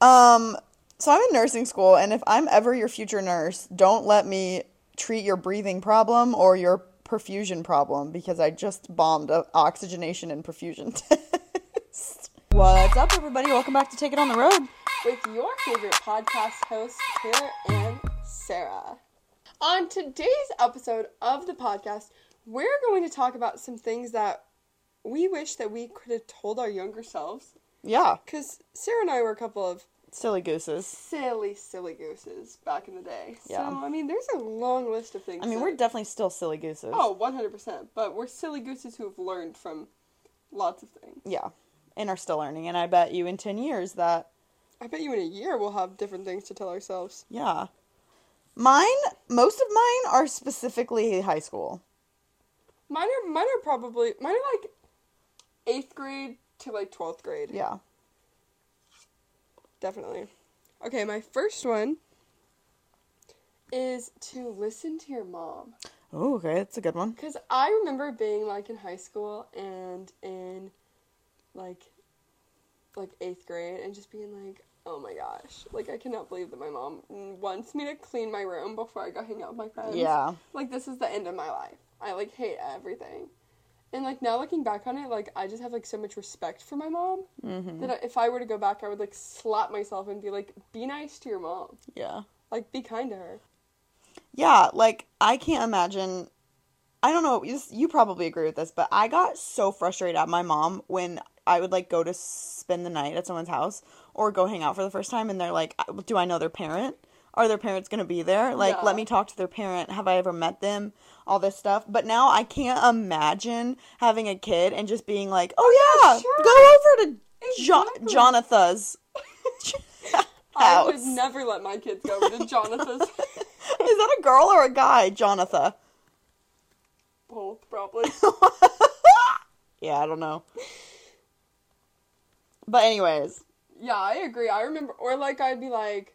Um, so I'm in nursing school, and if I'm ever your future nurse, don't let me treat your breathing problem or your perfusion problem because I just bombed a oxygenation and perfusion test. What's up, everybody? Welcome back to Take It on the Road. with your favorite podcast hosts, Taylor and Sarah. On today's episode of the podcast, we're going to talk about some things that we wish that we could have told our younger selves. Yeah, Because Sarah and I were a couple of silly gooses. silly, silly gooses back in the day. Yeah. So, I mean, there's a long list of things. I mean, that- we're definitely still silly gooses. Oh, 100%. But we're silly gooses who have learned from lots of things. Yeah, and are still learning. And I bet you in 10 years that, I bet you in a year we'll have different things to tell ourselves. yeah. Mine, most of mine are specifically high school. Mine are, mine are probably, mine are like 8th grade to like 12th grade. Yeah. Definitely. Okay, my first one is to listen to your mom. Oh, okay, that's a good one. Because I remember being like in high school and in like like eighth grade and just being like, oh my gosh, like I cannot believe that my mom wants me to clean my room before I go hang out with my friends. Yeah. Like this is the end of my life. I like hate everything. And like now looking back on it, like I just have like so much respect for my mom Mm-hmm. that if I were to go back, I would like slap myself and be like, be nice to your mom. Yeah. Like be kind to her. Yeah, like I can't imagine. I don't know. You, you probably agree with this, but I got so frustrated at my mom when I would like go to spend the night at someone's house or go hang out for the first time, and they're like, "Do I know their parent? Are their parents gonna be there? Like, Yeah. let me talk to their parent. Have I ever met them? All this stuff." But now I can't imagine having a kid and just being like, "Oh yeah, sure. go over to jo- Exactly. Jonathan's." I would never let my kids go over to Jonathan's. Is that a girl or a guy, Jonathan? Both probably. Yeah, I don't know. But anyways, Yeah, I agree. I remember, or like I'd be like,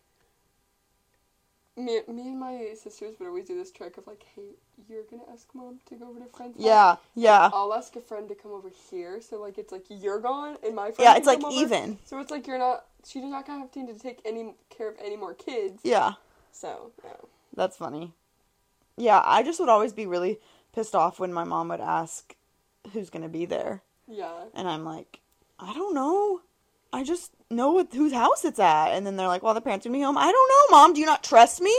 me, me and my sisters would always do this trick of like, hey, you're gonna ask mom to go over to friend's house. yeah, yeah, I'll ask a friend to come over here, so like it's like you're gone and my friend. yeah. It's like even. So it's like you're not. She's not gonna have to to take any care of any more kids. Yeah, So yeah. that's funny. Yeah, I just would always be really pissed off when my mom would ask who's gonna be there, Yeah. and I'm like, I don't know. I just know what, whose house it's at, and then they're like, well, the parents gonna be home. I don't know, mom. Do you not trust me?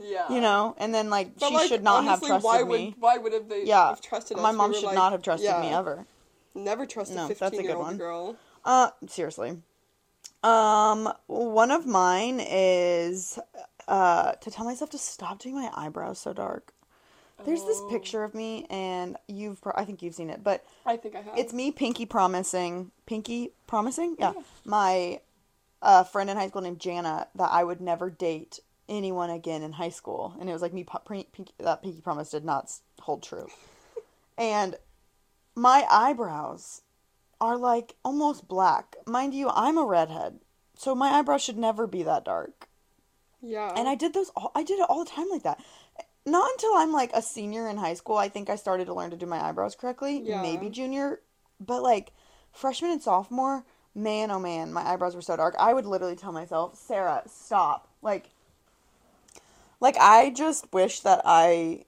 Yeah. You know, and then like But, she like, should not honestly, have why trusted would, me. Why would have they Yeah, have trusted us? My mom were should like- not have trusted me ever. Never trust No, a that's a good 15 year old one. girl. Uh, seriously. Um, one of mine is uh to tell myself to stop doing my eyebrows so dark. There's this Oh. picture of me, and you've pro- I think you've seen it, but I think I have. it's me, Pinky, promising Pinky promising, yeah, Yeah. my uh, friend in high school named Jana that I would never date anyone again in high school, and it was like me, Pinky, that Pinky promise did not s- hold true, and my eyebrows are like almost black, mind you. I'm a redhead, so my eyebrows should never be that dark. yeah. And I did those all I did it all the time like that. Not until I'm like a senior in high school I think I started to learn to do my eyebrows correctly. Yeah. Maybe junior, but like freshman and sophomore, man oh man, my eyebrows were so dark. I would literally tell myself, "Sarah, stop." Like like I just wish that I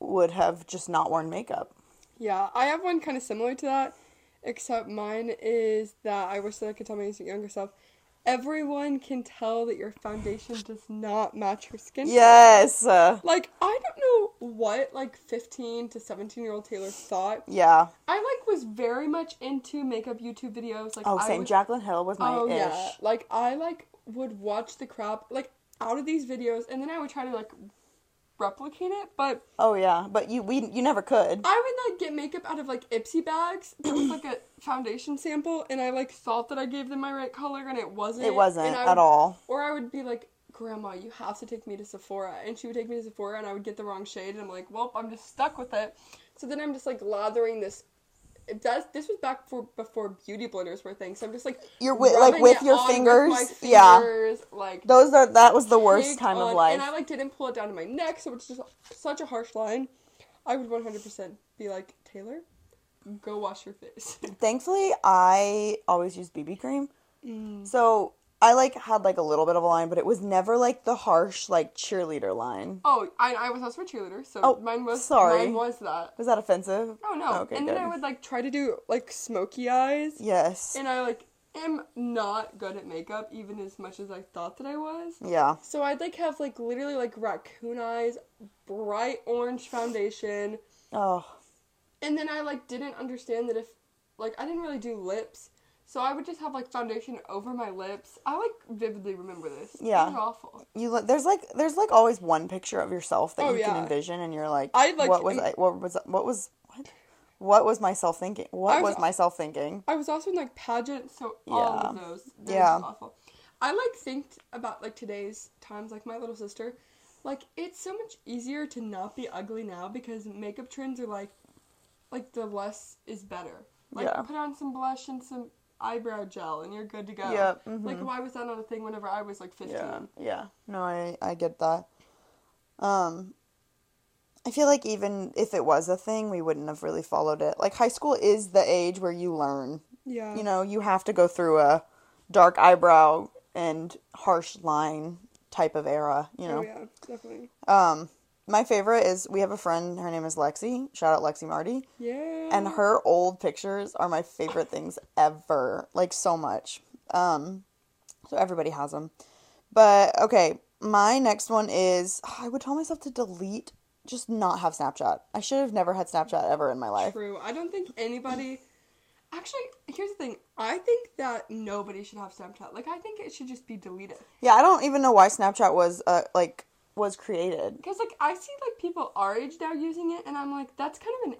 would have just not worn makeup. Yeah, I have one kind of similar to that, except mine is that I wish that I could tell my younger self. Everyone can tell that your foundation does not match your skin. tone." Yes. Uh, Like I don't know what like fifteen to seventeen year old Taylor thought. yeah. I like was very much into makeup YouTube videos. Like Oh, I same. was- Jaclyn Hill was my oh ish. yeah, like I like would watch the crap like out of these videos, and then I would try to like replicate it, but Oh yeah, but you we you never could. I would like get makeup out of like Ipsy bags that was like a foundation sample, and I like thought that I gave them my right color, and it wasn't. It wasn't I at all. Or I would be like, Grandma, you have to take me to Sephora, and she would take me to Sephora, and I would get the wrong shade, and I'm like, well, I'm just stuck with it. So then I'm just like lathering this. It does. This was back for before beauty blenders were things. So I'm just like You're wi- like, with it your on fingers? Yeah. fingers, like Those are that was the worst time of life. And I like didn't pull it down to my neck, so it's just such a harsh line. I would 100% be like Taylor, go wash your face. Thankfully, I always use BB cream. Mm. So I like had like a little bit of a line, but it was never like the harsh like cheerleader line. Oh, I, I was also a cheerleader, so Oh, mine was sorry. Mine was that. Was that offensive? Oh no! Okay, and good. then I would like try to do like smoky eyes, Yes. and I like am not good at makeup, even as much as I thought that I was. Yeah. So I'd like have like literally like raccoon eyes, bright orange foundation, Oh. and then I like didn't understand that if like I didn't really do lips, so I would just have like foundation over my lips. I like vividly remember this. Yeah. it was awful. You look there's like there's like always one picture of yourself that Oh, you can envision and you're like, I, like, what was I what was what was what what was myself thinking? What I was- was myself thinking? I was also in like pageants, so all of Yeah. those. Those Yeah. awful. I like think about like today's times, like my little sister. Like it's so much easier to not be ugly now because makeup trends are like, like the less is better. Like Yeah. put on some blush and some eyebrow gel and you're good to go. Yeah, Like mhm. why was that not a thing whenever I was like fifteen? Yeah. Yeah. No, I I get that. Um I feel like even if it was a thing, we wouldn't have really followed it. Like high school is the age where you learn. Yeah. You know, you have to go through a dark eyebrow and harsh line type of era, you know. Oh yeah, definitely. Um, my favorite is we have a friend. Her name is Lexi. Shout out Lexi Marty. Yeah. And her old pictures are my favorite things ever. Like so much. Um, so everybody has them. But okay, my next one is I would tell myself to delete, just not have Snapchat. I should have never had Snapchat ever in my life. True. I don't think anybody. Actually, here's the thing. I think that nobody should have Snapchat. Like, I think it should just be deleted. Yeah, I don't even know why Snapchat was uh like was created. Because, like, I see, like, people our age now using it, and I'm like, that's kind of an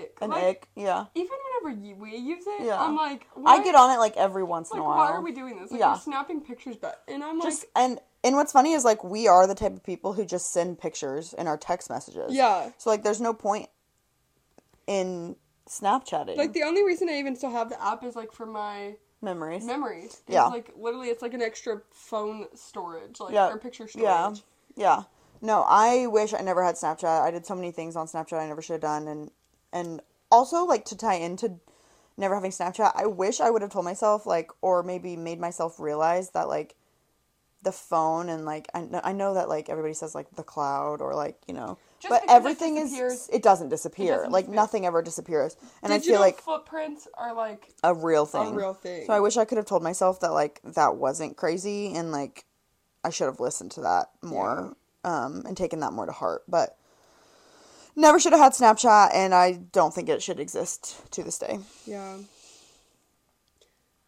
ick. An like, ick. Yeah. Even whenever you, we use it, Yeah. I'm like, I get on it like every once in a while. why are we doing this? Like, Yeah. we're snapping pictures but And I'm just like, and and what's funny is like we are the type of people who just send pictures in our text messages. yeah. So like there's no point in Snapchatting. Like, the only reason I even still have the app is, like, for my memories. memories. It's, Yeah. like, literally, it's like an extra phone storage, like, Yeah. or picture storage. yeah. Yeah. No, I wish I never had Snapchat. I did so many things on Snapchat I never should have done and and also like to tie into never having Snapchat, I wish I would have told myself like or maybe made myself realize that like the phone and like I know, I know that like everybody says like the cloud or like, you know, Just but everything is it doesn't disappear. doesn't like disappear. nothing ever disappears. And I Digital feel like footprints are, like, a real thing. a real thing. So I wish I could have told myself that like that wasn't crazy and like I should have listened to that more um and taken that more to heart. But never should have had Snapchat and I don't think it should exist to this day. Yeah.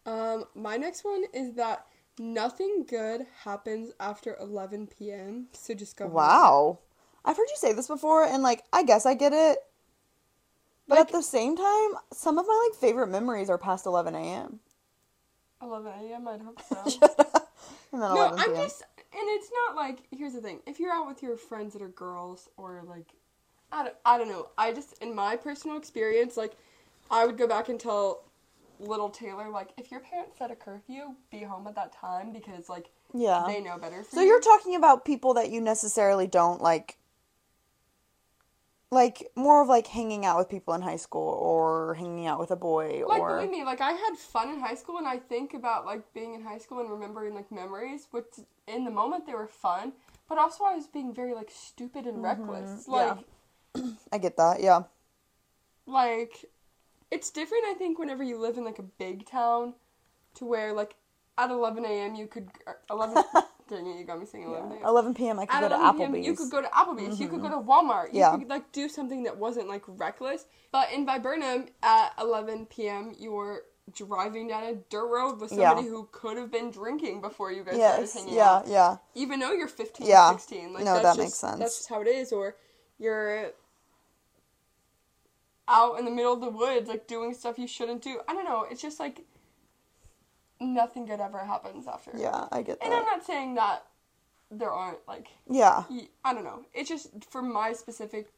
Um, my next one is that nothing good happens after 11 p.m. So just go. home. Wow. I've heard you say this before and like I guess I get it. But Like- at the same time, some of my like favorite memories are past 11 a.m. 11 a.m. I'd hope so. And then no, 11 I'm just, and it's not like. Here's the thing: if you're out with your friends that are girls, or like, I don't, I don't know. I just, in my personal experience, like, I would go back and tell little Taylor, like, if your parents set a curfew, be home at that time because like Yeah. they know better. For So you. you're talking about people that you necessarily don't like like more of like hanging out with people in high school or hanging out with a boy Like or believe me, like I had fun in high school, and I think about like being in high school and remembering like memories, which in the moment they were fun, but also I was being very like stupid and reckless. Like, Mm-hmm. Yeah. I get that. Yeah. like it's different. I think whenever you live in like a big town, to where like at 11 a.m. you could 11. dang it, you got me saying 11 a.m. 11 p.m. I could At go to 11 p.m. Applebee's. you could go to Applebee's. You could go to mm-hmm. Walmart. You Yeah. could like do something that wasn't like reckless. But in Viburnum at 11 p.m. you were driving down a dirt road with Yeah. somebody who could have been drinking before you guys yes. started hanging Yeah, out. yeah. yeah. Even though you're 15, Yeah. 16. Like, No, that just, makes sense. That's just how it is. Or you're out in the middle of the woods, like doing stuff you shouldn't do. I don't know. It's just like nothing good ever happens after. Yeah, I get that. And I'm not saying that there aren't like Yeah. I don't know. It's just for my specific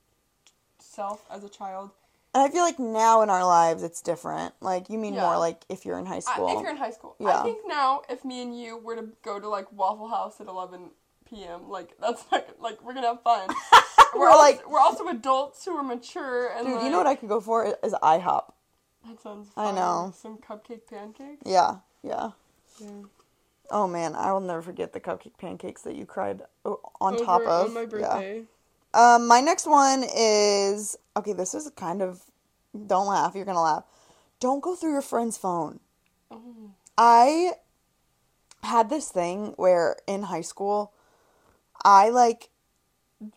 self as a child. And I feel like now in our lives it's different. Like you mean Yeah. more like if you're in high I, school. if you're in high school, Yeah. I think now if me and you were to go to like Waffle House at 11 p.m., like that's like like we're gonna have fun. We're also, like- we're also adults who are mature and Dude, like, you know what I could go for is IHOP. That sounds. Fun. I know. some cupcake pancakes. Yeah. Yeah. Yeah. Oh man, I will never forget the cupcake pancakes that you cried on Over top of. on my birthday. Yeah. Um, my next one is okay. This is kind of don't laugh. You're gonna laugh. Don't go through your friend's phone. Oh. I had this thing where in high school, I like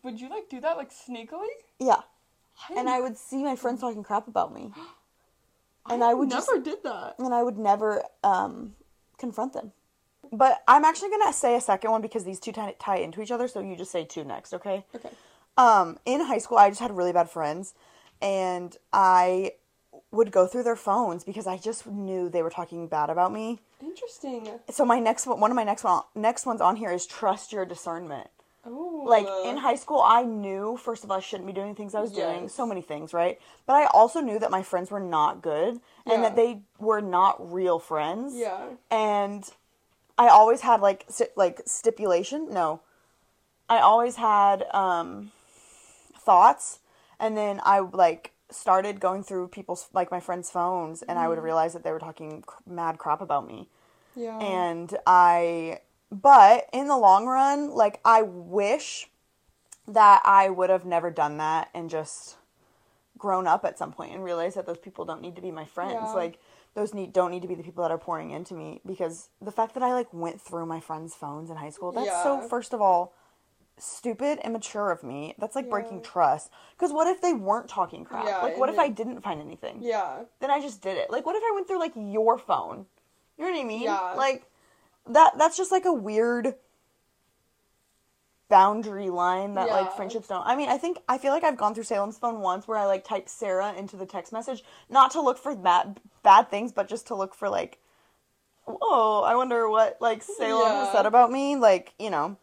Would you like do that like sneakily? yeah, and I would see my friends talking crap about me, and I would just never did that. and I would never um, confront them. But I'm actually gonna say a second one because these two tie, tie into each other. So you just say two next, okay? Okay. Um, in high school, I just had really bad friends, and I would go through their phones because I just knew they were talking bad about me. Interesting. So my next one, one of my next one, next ones on here is trust your discernment. Oh. Like in high school, I knew first of all I shouldn't be doing things I was doing, so many things, right? But I also knew that my friends were not good and that they were not real friends. Yeah. And I always had like sti- like stipulation. No, I always had um thoughts, and then I like started going through people's like my friends' phones, and Mm. I would realize that they were talking cr- mad crap about me Yeah. and I but in the long run, like I wish that I would have never done that and just grown up at some point and realized that those people don't need to be my friends. Yeah. Like those need don't need to be the people that are pouring into me because the fact that I like went through my friends' phones in high school, that's so first of all stupid and mature of me. That's like breaking trust. Cuz what if they weren't talking crap? Yeah, like what if I didn't find anything? yeah. then I just did it. Like, what if I went through like your phone? You know what I mean? Yeah. Like that. That's just like a weird boundary line that like friendships don't. I mean, I think I feel like I've gone through Salem's phone once where I like typed Sarah into the text message, not to look for bad bad things, but just to look for like, whoa, I wonder what like Salem has Yeah. said about me. Like, you know,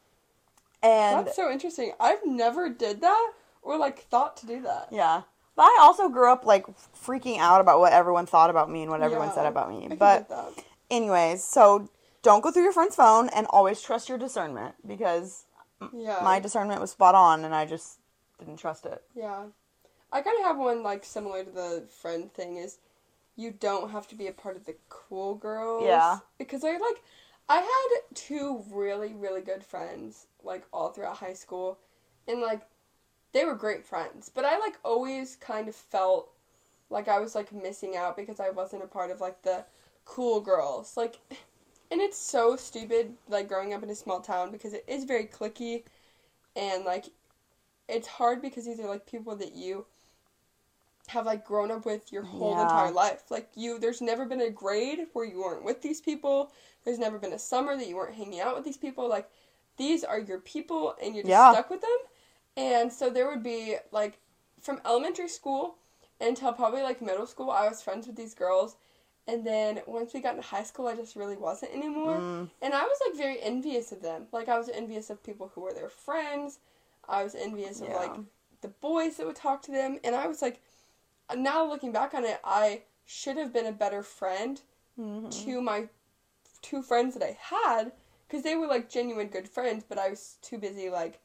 and That's so interesting. I've never did that or like thought to do that. yeah. But I also grew up like freaking out about what everyone thought about me and what everyone Yeah. said about me. I But anyways, so don't go through your friend's phone and always trust your discernment because Yeah. my discernment was spot on and I just didn't trust it. Yeah. I kind of have one like similar to the friend thing is you don't have to be a part of the cool girls. Yeah. Because I like I had two really really good friends like all throughout high school and like they were great friends, but I like always kind of felt like I was like missing out because I wasn't a part of like the cool girls. Like and it's so stupid like growing up in a small town because it is very clicky and like it's hard because these are like people that you have like grown up with your whole Yeah. entire life. Like you there's never been a grade where you weren't with these people. There's never been a summer that you weren't hanging out with these people. Like these are your people and you're just Yeah. stuck with them. And so there would be like from elementary school until probably like middle school I was friends with these girls. And then once we got into high school I just really wasn't anymore. Mm, And I was like very envious of them. Like I was envious of people who were their friends. I was envious of like the boys that would talk to them. And I was like, now looking back on it, I should have been a better friend mhm. to my two friends that I had because they were like genuine good friends. But I was too busy like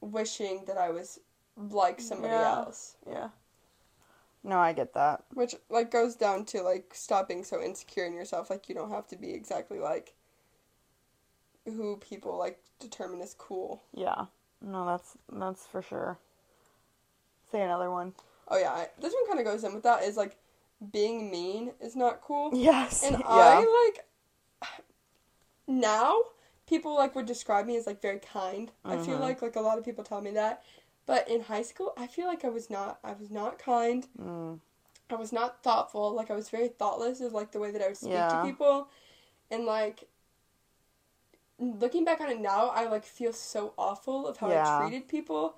wishing that I was like somebody Yeah. else. Yeah. No, I get that. Which like goes down to like stop being so insecure in yourself. Like you don't have to be exactly like who people like determine is cool. Yeah. No, that's that's for sure. Say another one. Oh yeah, I, this one kind of goes in with that. Is like being mean is not cool. Yes. And yeah. I like now people like would describe me as like very kind. I feel Mhm. like like a lot of people tell me that. But in high school, I feel like I was not I was not kind. Mm, I was not thoughtful. Like I was very thoughtless of like the way that I would speak Yeah. to people. And like looking back on it now, I like feel so awful of how Yeah. I treated people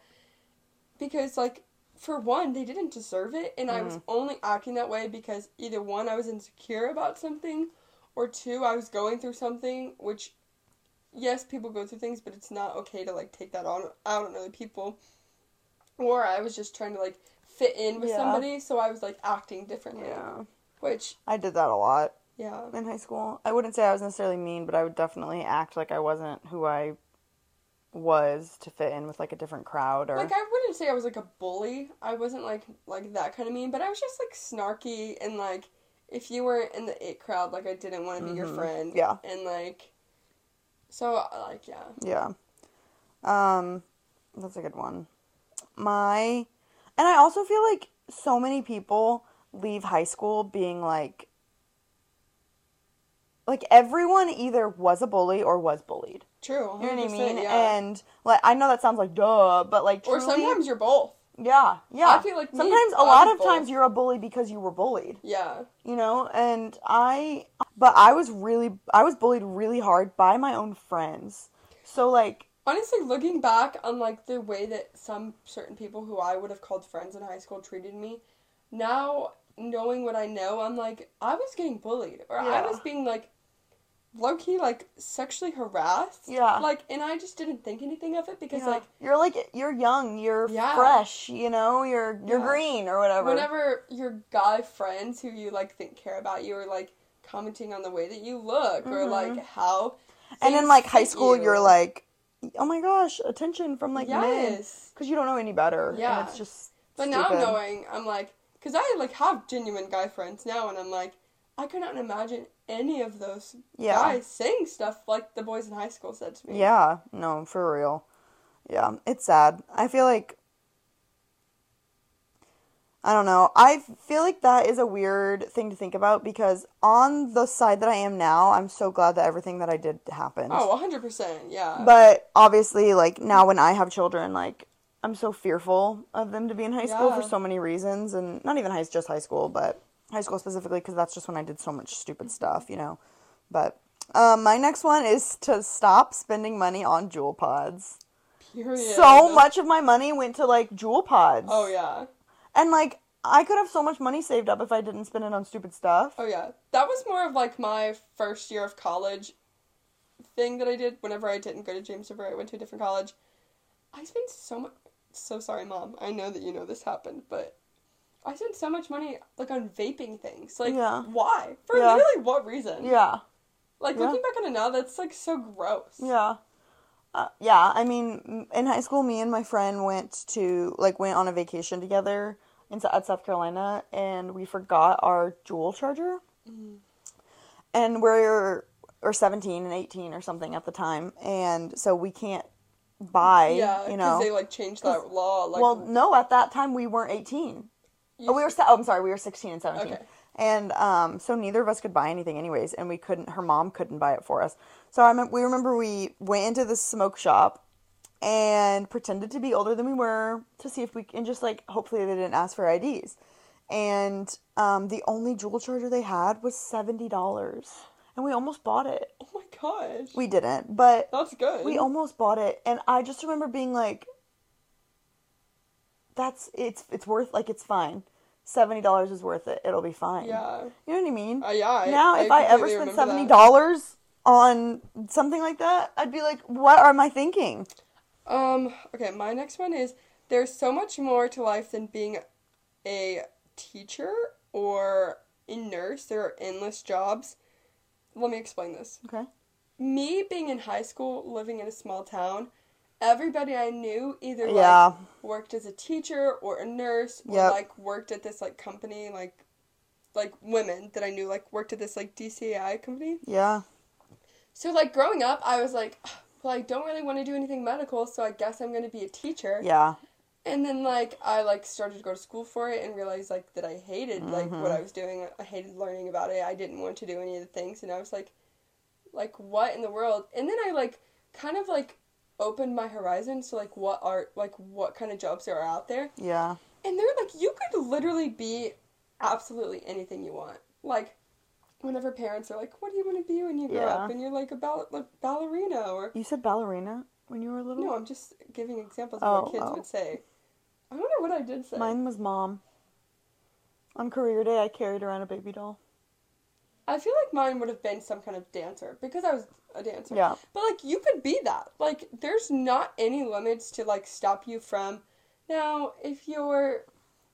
because like for one, they didn't deserve it and I was Mm. only acting that way because either one I was insecure about something or two I was going through something which yes, people go through things, but it's not okay to like take that on out on other people. Or I was just trying to like fit in with Yeah. somebody, so I was like acting differently. yeah. Which I did that a lot yeah. in high school. I wouldn't say I was necessarily mean, but I would definitely act like I wasn't who I was to fit in with like a different crowd or Like I wouldn't say I was like a bully. I wasn't like like that kind of mean, but I was just like snarky and like if you were in the it crowd, like I didn't want to be your friend. Mm-hmm. Yeah. And like, so like yeah. Yeah. Um, that's a good one. My, and I also feel like so many people leave high school being like, like everyone either was a bully or was bullied. True. You know what I mean? Yeah. And like I know that sounds like duh, but like or sometimes you're both. yeah, yeah. I feel like me, sometimes a lot of both. times you're a bully because you were bullied. Yeah. you know and i but i was really i was bullied really hard by my own friends so like Honestly, looking back on like the way that some certain people who I would have called friends in high school treated me, now knowing what I know, I'm like I was getting bullied or I was being like low key like sexually harassed. Yeah. Like and I just didn't think anything of it because yeah, like you're like you're young you're Yeah. fresh you know you're you're Yeah. green or whatever whenever your guy friends who you like think care about you are like commenting on the way that you look or Mhm. like how and in like high school you. you're like oh my gosh attention from like men because you don't know any better Yeah. and it's just But now knowing, I'm like, because I like have genuine guy friends now, and I'm like, I could not imagine any of those Yeah. guys saying stuff like the boys in high school said to me. yeah no for real yeah it's sad i feel like I don't know. I feel like that is a weird thing to think about because on the side that I am now, I'm so glad that everything that I did happened. Oh, 100%. Yeah. But obviously, like now when I have children, like I'm so fearful of them to be in high school for so many reasons, and not even high, just high school, but high school specifically because that's just when I did so much stupid stuff, you know. But um, my next one is to stop spending money on Juul pods. Period. So much of my money went to like Juul pods. Oh, yeah. And like I could have so much money saved up if I didn't spend it on stupid stuff. Oh, yeah. That was more of like my first year of college thing that I did whenever I didn't go to James River. I went to a different college. I spent so much. So sorry, mom. I know that you know this happened, but I spent so much money like on vaping things. Like, Yeah. why? For Yeah. literally what reason? Yeah. Like Yeah. looking back on it now, that's like so gross. Yeah. Uh, yeah, I mean, in high school, me and my friend went to like went on a vacation together in at South Carolina, and we forgot our Juul charger, and we're or seventeen and eighteen or something at the time, and so we can't buy. Yeah, you because know. they like changed that law. Like, well, no, at that time we weren't eighteen. you- Oh, we were. Oh, I'm sorry. We were 16 and 17. Okay. And um, so neither of us could buy anything, anyways, and we couldn't. Her mom couldn't buy it for us. So I we remember we went into the smoke shop and pretended to be older than we were to see if we and just like hopefully they didn't ask for IDs. And um, the only Juul charger they had was seventy dollars, and we almost bought it. Oh my gosh. We didn't, but that's good. we almost bought it, and I just remember being like, "That's it's it's worth like it's fine. Seventy dollars is worth it. It'll be fine." Yeah. you know what I mean. Uh, yeah. I, now, if I, ever spent seventy dollars on something like that, I'd be like, "What am I thinking?" Um. Okay. My next one is there's so much more to life than being a teacher or a nurse. There are endless jobs. Let me explain this. Okay. Me being in high school, living in a small town, everybody I knew either like Yeah. worked as a teacher or a nurse or Yep. like worked at this like company like like women that I knew like worked at this like DCAI company. Yeah. So like growing up, I was like, well, I don't really want to do anything medical, so I guess I'm going to be a teacher. Yeah. And then like I like started to go to school for it and realized like that I hated like Mm-hmm. what I was doing. I hated learning about it. I didn't want to do any of the things and I was like like what in the world? And then I like kind of like opened my horizon to like what are like what kind of jobs there are out there. Yeah. And they're like you could literally be absolutely anything you want. Like whenever parents are like, "What do you want to be when you grow Yeah. up?" and you're like a ball- like ballerina or You said ballerina when you were little. no, I'm just giving examples of Oh, what kids oh. would say. I wonder what I did say. Mine was mom. On career day, I carried around a baby doll. I feel like mine would have been some kind of dancer because I was a dancer. Yeah. But like you could be that. Like there's not any limits to like stop you from. Now, if you're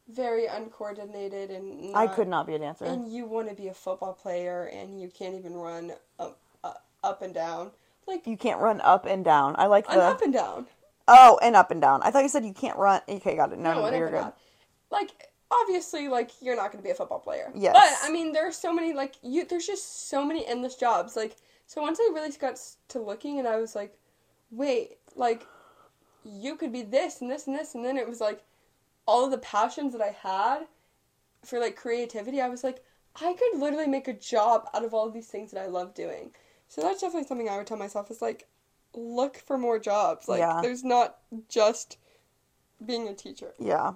very uncoordinated and I could not be a dancer. and you want to be a football player and you can't even run up up, up and down. Like You can't run up and down. I like the up and down. oh, and up and down. I thought you said you can't run. Okay, got it. No, No, no, you're good. down. Like obviously like you're not going to be a football player. Yes. But I mean, there are so many like you. There's just so many endless jobs. Like so, once I really got to looking, and I was like, wait, like you could be this and this and this, and then it was like all of the passions that I had for like creativity. I was like, I could literally make a job out of all of these things that I love doing. So that's definitely something I would tell myself is like, look for more jobs. Like, Yeah. there's not just being a teacher. Yeah.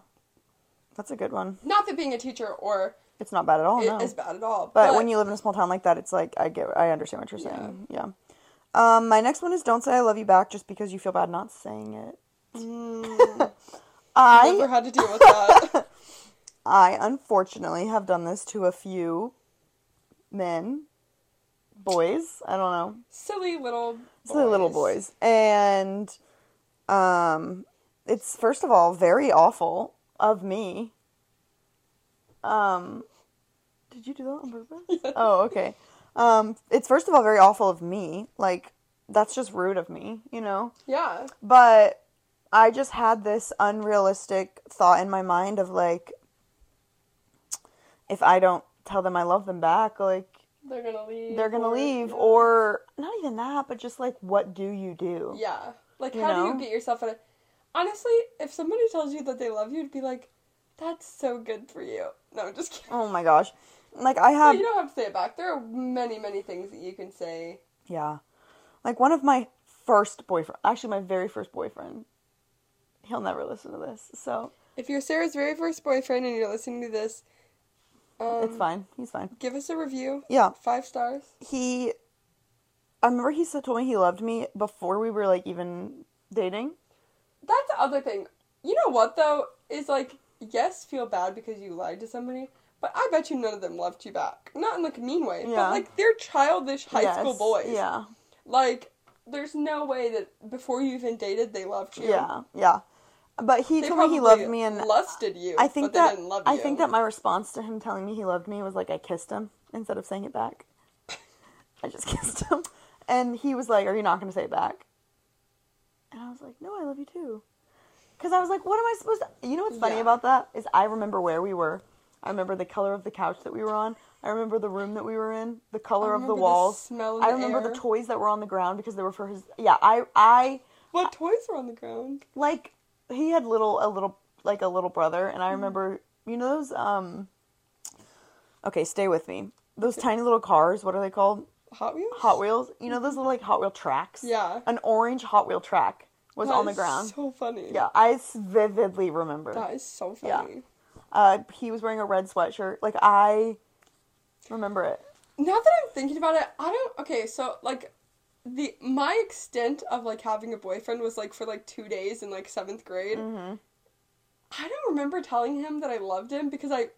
That's a good one. Not that being a teacher or It's not bad at all. it no. is bad at all. But, when you live in a small town like that, it's like I get, I understand what you're Yeah. saying. Yeah. Um, my next one is don't say I love you back just because you feel bad not saying it. Mm, I never had to deal with that. I unfortunately have done this to a few men, boys. I don't know, Silly little boys. silly little boys, and um, it's first of all very awful of me. Um, did you do that on purpose? Oh, okay. Um, it's first of all very awful of me. Like that's just rude of me, you know. Yeah. But I just had this unrealistic thought in my mind of like, if I don't tell them I love them back, like They're gonna leave. they're gonna or- leave, yeah. or not even that, but just like, what do you do? Yeah. Like, You how do you get yourself in a. Honestly, if somebody tells you that they love you, to be like, that's so good for you. No, I'm just kidding. Oh my gosh, like I But you don't have to say it back. There are many, many things that you can say. yeah, like one of my first boyfriend, actually my very first boyfriend. He'll never listen to this, so If you're Sarah's very first boyfriend and you're listening to this, um, it's fine. He's fine. Give us a review. Yeah. Five stars. he I remember he said told me he loved me before we were like even dating. That's the other thing. You know what though? Is like, yes, feel bad because you lied to somebody, but I bet you none of them loved you back. Not in like a mean way, Yeah. but like they're childish high Yes, school boys. Yeah. Like, there's no way that before you even dated they loved you. Yeah. Yeah. But he They told me he loved me and lusted you. I think that they didn't love I think that my response to him telling me he loved me was like I kissed him instead of saying it back. I just kissed him. And he was like, "Are you not going to say it back?" And I was like, "No, I love you too." Cuz I was like, "What am I supposed to You know what's funny Yeah. about that is I remember where we were. I remember the color of the couch that we were on. I remember the room that we were in, the color of the walls. smell of I the remember air. the toys that were on the ground because they were for his Yeah, I I What toys were on the ground? like he had little a little like a little brother and Mm-hmm. i remember you know those um okay stay with me those tiny little cars what are they called Hot Wheels? hot wheels you know those little like hot wheel tracks Yeah. an orange hot wheel track was That on the ground So funny. yeah I vividly remember That is so Yeah. funny. uh he was wearing a red sweatshirt like i remember it Now that I'm thinking about it, I don't. Okay, so like, the my extent of like having a boyfriend was like for like two days in like seventh grade. hmm I don't remember telling him that I loved him because I,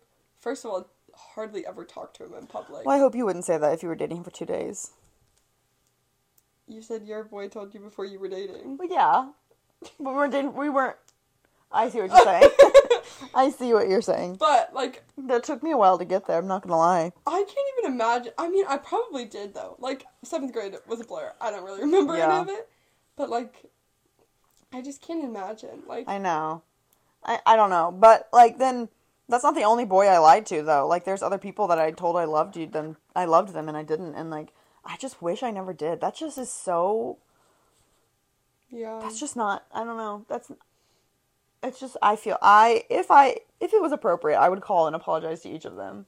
first of all, hardly ever talked to him in public. well i hope you wouldn't say that if you were dating him for two days You said your boy told you before you were dating. well yeah but we weren't dating we weren't i see what you're saying i see what you're saying But like, that took me a while to get there i'm not gonna lie I can't even imagine. I mean, I probably did though. Like seventh grade was a blur. I don't really remember Yeah. any of it. But like, I just can't imagine. Like, I know. I, I don't know. But like then that's not the only boy I lied to though. Like there's other people that I told I loved you them I loved them and I didn't and like I just wish I never did. That just is so yeah. that's just not I don't know. That's it's just I feel I if I if it was appropriate, I would call and apologize to each of them.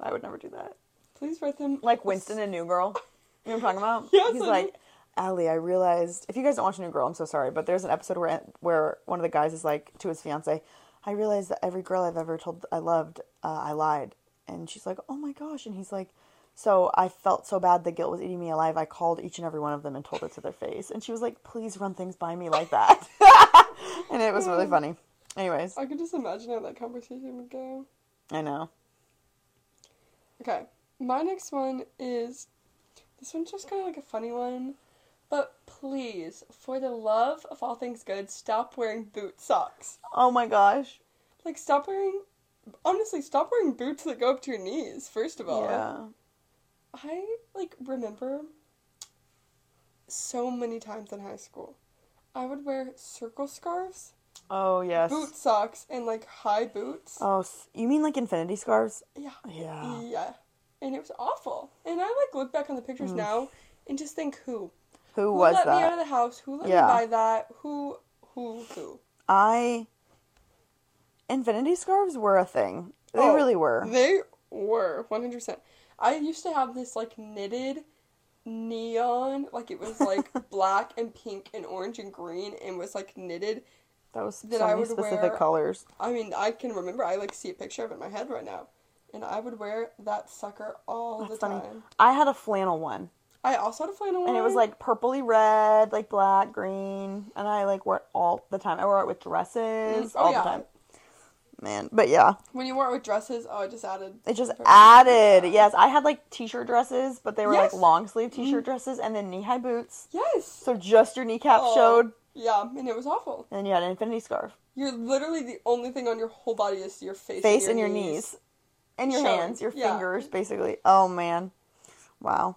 I would never do that. Please write them. Like Winston and New Girl. You know what I'm talking about? Yes, He's I like. Allie, I realized if you guys don't watch New Girl, I'm so sorry, but there's an episode where where one of the guys is like to his fiance, I realized that every girl I've ever told I loved, uh, I lied, and she's like, oh my gosh, and he's like, so I felt so bad the guilt was eating me alive. I called each and every one of them and told it to their face, and she was like, please run things by me like that, and it was really funny. Anyways, I could just imagine how that conversation would go. I know. Okay, my next one is this one's just kind of like a funny one, but please, for the love of all things good, stop wearing boot socks. Oh my gosh. Like, stop wearing. Honestly, stop wearing boots that go up to your knees. First of all, Yeah. I like remember so many times in high school, I would wear circle scarves Oh yes. boot socks and like high boots. Oh, you mean like infinity scarves? yeah. Yeah. Yeah. And it was awful. And I like look back on the pictures Mm. now and just think who? Who Who was let me out of the house? Who let Yeah. me buy that? Who who who? I. Infinity scarves were a thing. They Oh, really were. They were 100%. I used to have this like knitted neon, like it was like black and pink and orange and green and was like knitted. That was that so I would specific wear- colors. I mean, I can remember, I like see a picture of it in my head right now. And I would wear that sucker all That's the funny. time. I had a flannel one, I also had a flannel one. and it was like purpley red, like black, green, and I like wore it all the time. I wore it with dresses mm-hmm. Oh, all yeah. the time. Man, but yeah, when you wore it with dresses, oh, it just added. it just added. Yes, I had like t-shirt dresses, but they were Yes. Like long sleeve t-shirt dresses, and then knee high boots. Yes. So just your kneecap Oh. showed, Yeah, and it was awful. and you had an infinity scarf, You're literally the only thing on your whole body is your face, face and your knees, and your Showing. hands, your Yeah. fingers, basically. Oh man, wow.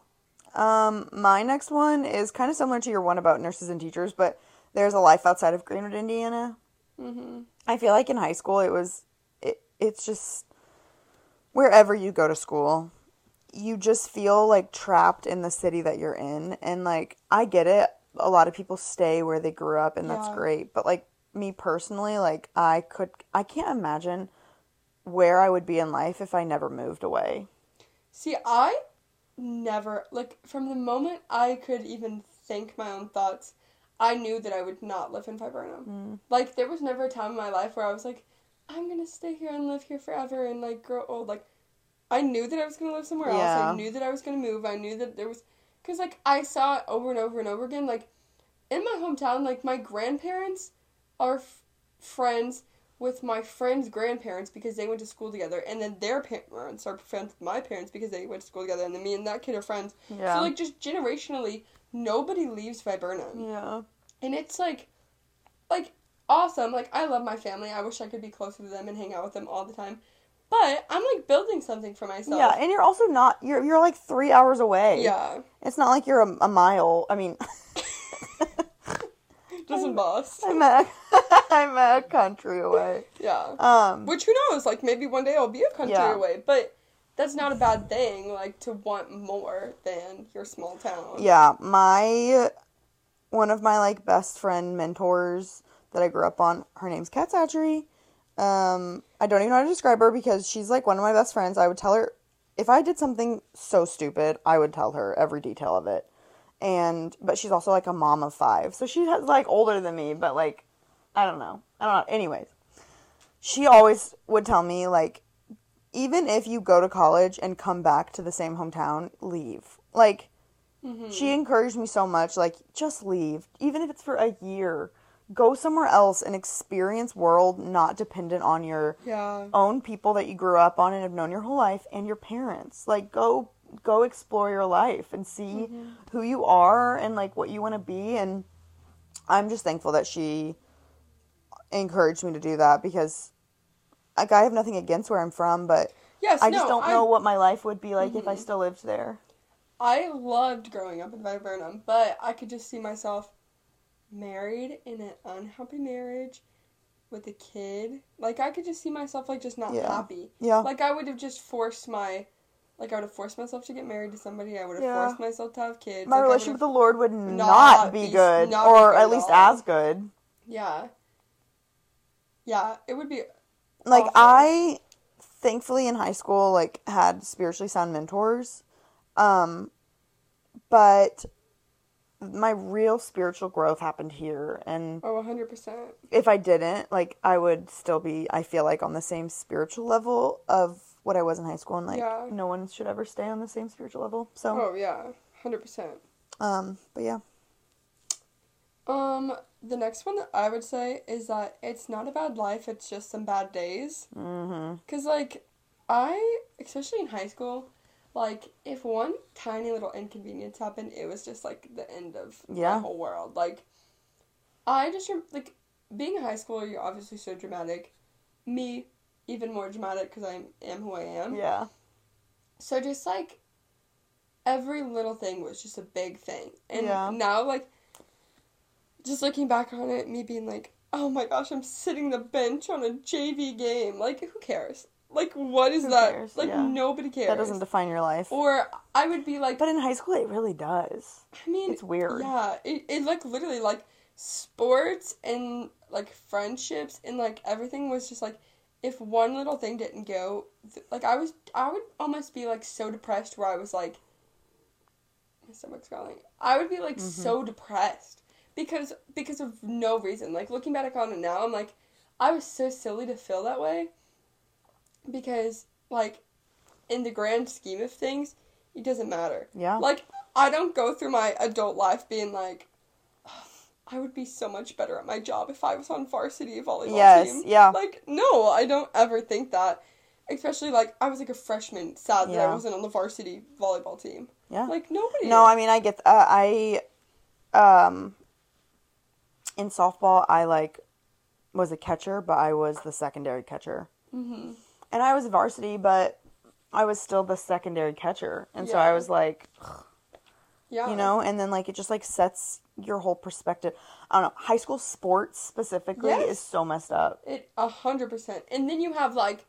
Um, my next one is kind of similar to your one about nurses and teachers, but there's a life outside of Greenwood, Indiana. Mm-hmm. I feel like in high school it was it, it's just wherever you go to school, you just feel like trapped in the city that you're in and like I get it. A lot of people stay where they grew up and that's Yeah. great, but like me personally, like I could I can't imagine where I would be in life if I never moved away. See, I never like from the moment I could even think my own thoughts, I knew that I would not live in Viburnum. Mm. Like there was never a time in my life where I was like, I'm gonna stay here and live here forever and like grow old. Like I knew that I was gonna live somewhere else. I knew that I was gonna move. I knew that there was, cause like I saw it over and over and over again. Like in my hometown, like my grandparents are f- friends with my friends' grandparents because they went to school together, and then their parents are friends with my parents because they went to school together, and then me and that kid are friends. Yeah. So like just generationally, nobody leaves Viburnum, yeah. and it's like, like awesome. Like I love my family. I wish I could be closer to them and hang out with them all the time. But I'm like building something for myself. Yeah, and you're also not you're you're like 3 hours away. Yeah. It's not like you're a, a mile. I mean Doesn't boss. I'm a I'm a country away. Yeah. Um Which who knows? Like maybe one day I'll be a country Yeah. away, but that's not a bad thing. Like to want more than your small town. yeah, my one of my like best friend mentors that I grew up on, her name's Kat Satchery. Um I don't even know how to describe her because she's like one of my best friends. I would tell her if I did something so stupid, I would tell her every detail of it. And but she's also like a mom of 5. So she's like older than me, but like I don't know. I don't know. Anyways, she always would tell me like even if you go to college and come back to the same hometown, leave. Like Mm-hmm. she encouraged me so much like just leave even if it's for a year. Go somewhere else and experience world not dependent on your Yeah. own people that you grew up on and have known your whole life and your parents. Like go go explore your life and see mm-hmm. who you are and like what you want to be and I'm just thankful that she encouraged me to do that because like I have nothing against where I'm from, but Yes. I just no, don't I- know what my life would be like if I mm-hmm. still lived there. I loved growing up in Viburnum, but I could just see myself married in an unhappy marriage with a kid. Like I could just see myself like just not Yeah. happy. Yeah. Like I would have just forced my like I would have forced myself to get married to somebody. I would have Yeah. forced myself to have kids. My like, relationship with the Lord would not, not be be- good not be or good at least as good. Yeah. Yeah, it would be like awful. I thankfully in high school like had spiritually sound mentors um but my real spiritual growth happened here and Oh, 100%. if I didn't like I would still be I feel like on the same spiritual level of what I was in high school and like Yeah. no one should ever stay on the same spiritual level so Oh, yeah. 100%. um but yeah Um, the next one that I would say is that it's not a bad life, it's just some bad days. mhm Cause like I, especially in high school, like if one tiny little inconvenience happened, it was just like the end of Yeah. the whole world. Like I just like being in high school, you're obviously so dramatic. Me, even more dramatic because I am who I am. yeah So just like every little thing was just a big thing. And Yeah. now like just looking back on it, me being like, oh my gosh, I'm sitting the bench on a JV game. Like, who cares? Like, what is Who that? cares? Like, Yeah. nobody cares. That doesn't define your life. or I would be like, But in high school, it really does. I mean, It's weird. Yeah, it, it like literally like sports and like friendships and like everything was just like if one little thing didn't go, th- like I was, I would almost be like so depressed where I was like, my stomach's growling. I would be like Mm-hmm. so depressed because because of no reason. Like looking back on it now, I'm like, I was so silly to feel that way because like in the grand scheme of things, it doesn't matter. Yeah. Like I don't go through my adult life being like, I would be so much better at my job if I was on varsity volleyball Yes, team. yeah. Like no, I don't ever think that. Especially like I was like a freshman, sad that I wasn't on the varsity volleyball team. Yeah. Like nobody. No, I mean I get uh, I um in softball I like was a catcher, but I was the secondary catcher. hmm And I was varsity, but I was still the secondary catcher. And so I was like, Yeah. you know, and then like it just like sets your whole perspective. I don't know. High school sports specifically Yes. is so messed up. It a hundred percent. And then you have like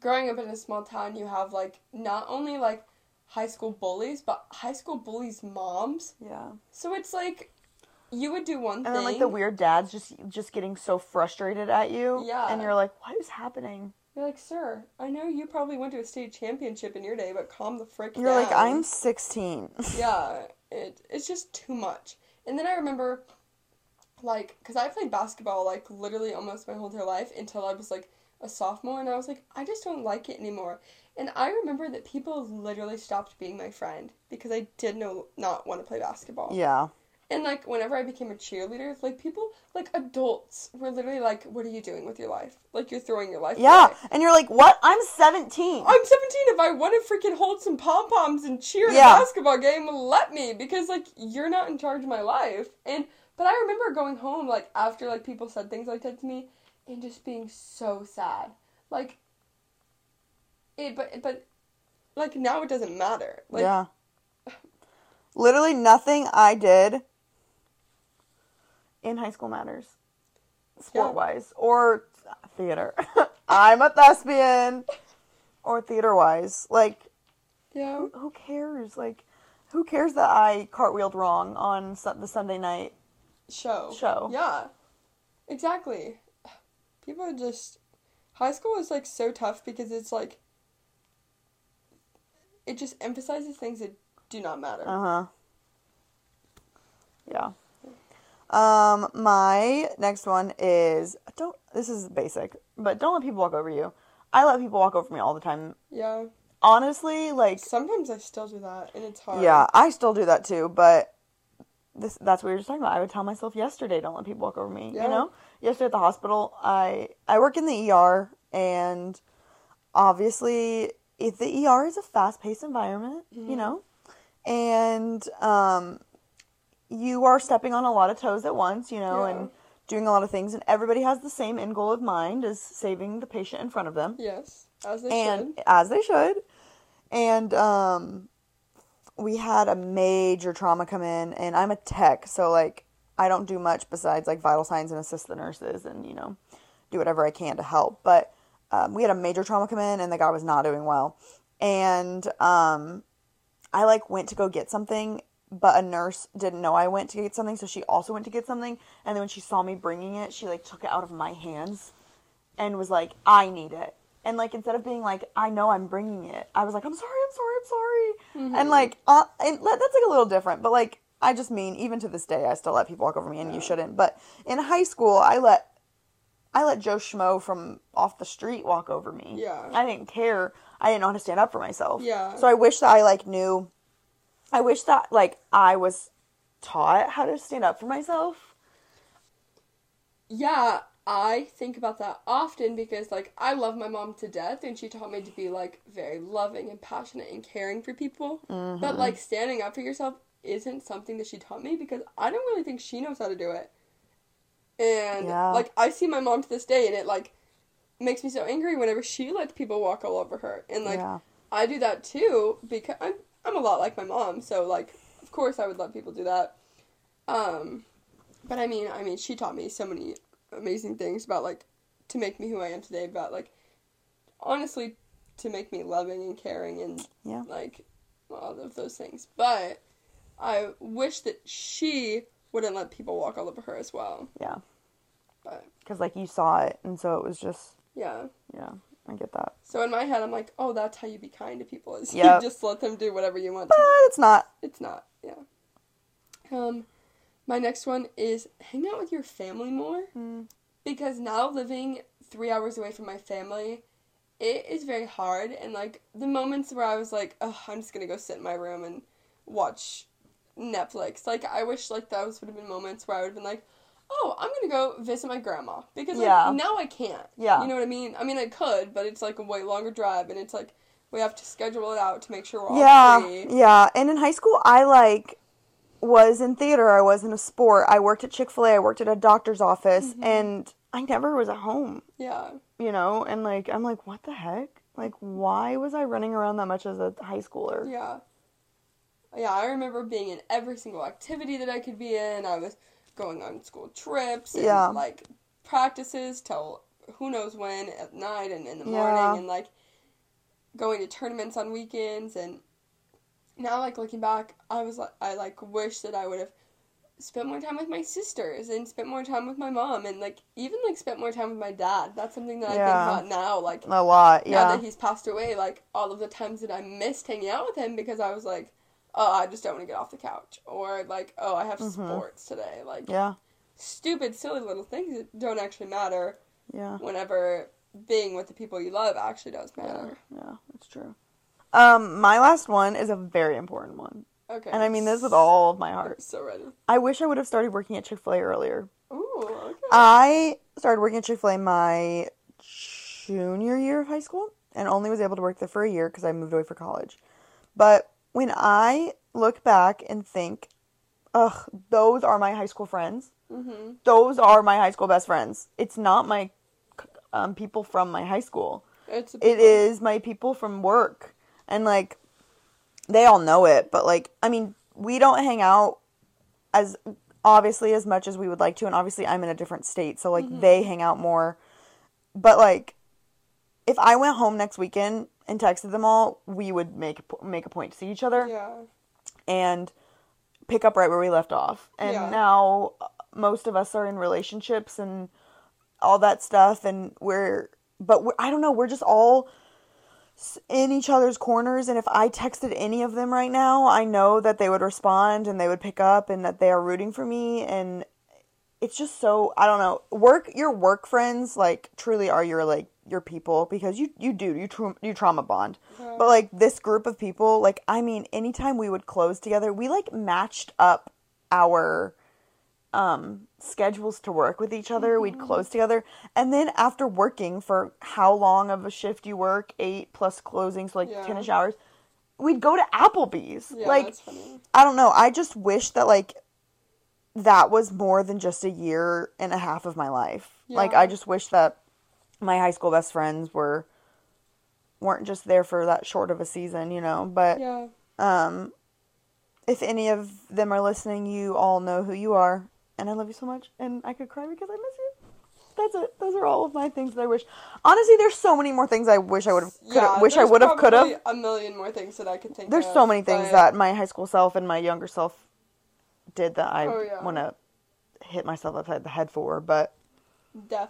growing up in a small town, you have like not only like high school bullies, but high school bullies' moms. Yeah. So it's like you would do one thing. And thing. then like the weird dads just just getting so frustrated at you. Yeah. And you're like, what is happening? You're like, sir, I know you probably went to a state championship in your day, but calm the frick You're down. like, I'm 16. yeah, it it's just too much. And then I remember, like, because I played basketball like literally almost my whole entire life until I was like a sophomore, and I was like, I just don't like it anymore. And I remember that people literally stopped being my friend because I did no not want to play basketball. yeah. And like whenever I became a cheerleader, like people, like adults, were literally like, "What are you doing with your life? Like you're throwing your life away. Yeah. away." And you're like, what? I'm 17. I'm 17. If I want to freaking hold some pom poms and cheer at Yeah. a basketball game, let me because like you're not in charge of my life. And but I remember going home like after like people said things like that to me, and just being so sad. Like it, but but like now it doesn't matter. Like yeah. Literally nothing I did in high school matters. Sport wise. Or theater. I'm a thespian. Or theater wise. Like, yeah, who, who cares? Like, who cares that I cartwheeled wrong on su- the Sunday night? show Show. Yeah, exactly. People are just high school is like so tough because it's like it just emphasizes things that do not matter. Uh huh. Yeah. Um, my next one is don't. This is basic, but don't let people walk over you. I let people walk over me all the time. Yeah. Honestly, like, Sometimes I still do that, and it's hard. yeah, I still do that too. But this that's what we were just talking about. I would tell myself yesterday, don't let people walk over me. Yeah. You know, yesterday at the hospital, I I work in the ER, and obviously, if the ER is a fast paced environment, Mm-hmm. you know, and um, you are stepping on a lot of toes at once, you know, Yeah. and doing a lot of things, and everybody has the same end goal of mind as saving the patient in front of them Yes, as they and should. as they should. And um, we had a major trauma come in, and I'm a tech, so like I don't do much besides like vital signs and assist the nurses, and you know, do whatever I can to help. But um, we had a major trauma come in, and the guy was not doing well, and um, I like went to go get something. But a nurse didn't know I went to get something, so she also went to get something. And then when she saw me bringing it, she like took it out of my hands and was like, I need it. And like instead of being like, I know I'm bringing it, I was like, I'm sorry, I'm sorry, I'm sorry. And like, uh, and that's like a little different. But like, I just mean, even to this day, I still let people walk over me, and you shouldn't. But in high school, I let I let Joe Schmo from off the street walk over me. Yeah. I didn't care. I didn't know how to stand up for myself. Yeah. So I wish that I like knew. I wish that like I was taught how to stand up for myself. Yeah, I think about that often because like I love my mom to death and she taught me to be like very loving and passionate and caring for people. Mm-hmm. But like standing up for yourself isn't something that she taught me because I don't really think she knows how to do it. And Yeah. like I see my mom to this day and it like makes me so angry whenever she lets people walk all over her. And like Yeah. I do that too because I'm I'm a lot like my mom, so like of course I would let people do that. Um but I mean, I mean she taught me so many amazing things about like to make me who I am today, but like honestly to make me loving and caring and Yeah. like all of those things. But I wish that she wouldn't let people walk all over her as well. Yeah. But Because, like, you saw it, and so it was just, yeah. yeah, I get that. So in my head I'm like, oh that's how you be kind to people is Yep. you just let them do whatever you want But it's not. It's not, yeah. Um my next one is hang out with your family more. Mm. because now living three hours away from my family, it is very hard. And like the moments where I was like, oh, I'm just gonna go sit in my room and watch Netflix. Like I wish like those would have been moments where I would have been like, oh, I'm gonna go visit my grandma because like Yeah. now I can't. Yeah. You know what I mean? I mean I could, but it's like a way longer drive, and it's like we have to schedule it out to make sure we're all Yeah, free. yeah. And in high school, I like was in theater. I was in a sport. I worked at Chick Fil A. I worked at a doctor's office, Mm-hmm. and I never was at home. Yeah. You know, and like I'm like, what the heck? Like, why was I running around that much as a high schooler? Yeah. Yeah, I remember being in every single activity that I could be in. I was going on school trips and Yeah. like practices till who knows when at night and in the morning Yeah. and like going to tournaments on weekends and now like looking back, I was like I like wish that I would have spent more time with my sisters and spent more time with my mom and like even like spent more time with my dad. That's something that I think about now like A lot. now Yeah. that he's passed away, like all of the times that I missed hanging out with him because I was like, oh, I just don't want to get off the couch, or like, oh, I have Mhm. sports today, like yeah. stupid, silly little things that don't actually matter Yeah. whenever being with the people you love actually does matter. Yeah. That's true. Um, my last one is a very important one, Okay, and I mean this with all of my I'm heart. so ready. I wish I would have started working at Chick Fil A earlier. Ooh, okay. I started working at Chick Fil A my junior year of high school, and only was able to work there for a year because I moved away for college. But when I look back and think, ugh, those are my high school friends. mm-hmm. Those are my high school best friends. It's not my um, people from my high school. It's It is my people from work. And like they all know it, but like I mean, we don't hang out as obviously as much as we would like to and obviously I'm in a different state, so like they hang out more. But like if I went home next weekend and texted them all, we would make a make a point to see each other yeah, and pick up right where we left off. And Yeah. now uh, most of us are in relationships and all that stuff, and we're, but we're, I don't know, we're just all in each other's corners. And if I texted any of them right now, I know that they would respond and they would pick up and that they are rooting for me. And it's just so, I don't know, work, your work friends, like, truly are your, like, your people because you, you do, you, tra- you trauma bond. Yeah. But like this group of people, like I mean, anytime we would close together, we like matched up our um schedules to work with each other. We'd close together. And then after working for how long of a shift you work, 8 plus closing, so like Yeah. 10ish hours, we'd go to Applebee's. yeah, like. I don't know. I just wish that like that was more than just a year and a half of my life. Like I just wish that my high school best friends were weren't just there for that short of a season, you know. But Yeah, um if any of them are listening, you all know who you are and I love you so much and I could cry because I miss you. That's it. Those are all of my things that I wish. Honestly, there's so many more things I wish I would have yeah. wish I would have could have. A million more things that I could think. There's of, so many things but- that my high school self and my younger self did that I Oh, yeah. want to hit myself upside the head for, but Def.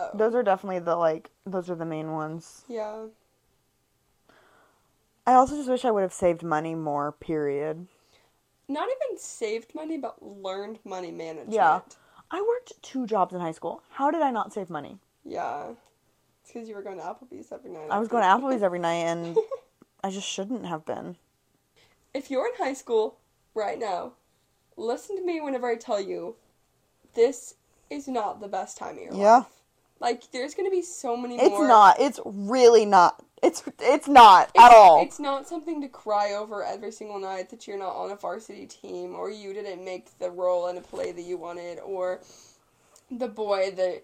Oh. those are definitely the like those are the main ones. yeah. I also just wish I would have saved money more, period. Not even saved money, but learned money management. Yeah. I worked two jobs in high school. How did I not save money? Yeah. It's because you were going to Applebee's every night. I was going to Applebee's every night and I just shouldn't have been. If you're in high school right now, listen to me whenever I tell you this is not the best time of your Yeah. life. Like, there's going to be so many It's more. not. It's really not. It's it's not It's, at all. It's not something to cry over every single night that you're not on a varsity team or you didn't make the role in a play that you wanted or the boy that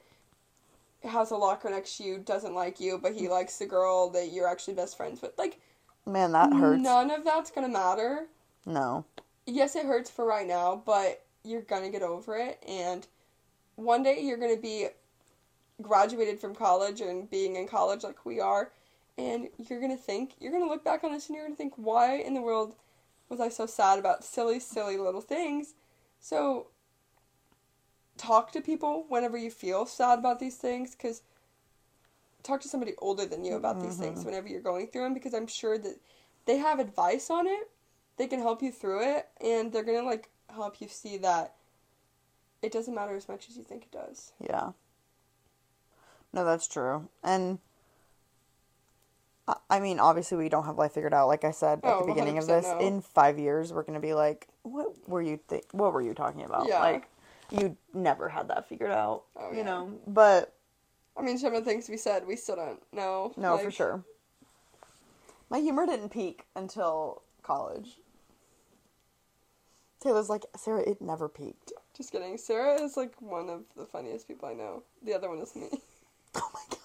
has a locker next to you doesn't like you but he likes the girl that you're actually best friends with. Like Man, that hurts. none of that's going to matter. No. Yes, it hurts for right now, but you're going to get over it and one day you're going to be graduated from college and being in college like we are, and you're to think, you're to look back on this and you're to think, why in the world was I so sad about silly, silly little things? So, talk to people whenever you feel sad about these things because talk to somebody older than you about these things mm-hmm. whenever you're going through them because I'm sure that they have advice on it. They can help you through it and they're to like help you see that it doesn't matter as much as you think it does. Yeah. No, that's true. And I- mean, obviously, we don't have life figured out. Like I said at Oh, the beginning of this, no. in five years, we're gonna be like, "What were you? Th- what were you talking about? Yeah. Like, you never had that figured out, Oh, you yeah. know?" But I mean, some of the things we said, we still don't know. no, for sure. My humor didn't peak until college. Taylor's like, Sarah, it never peaked. Just kidding. Sarah is like one of the funniest people I know. The other one is me. Oh my god.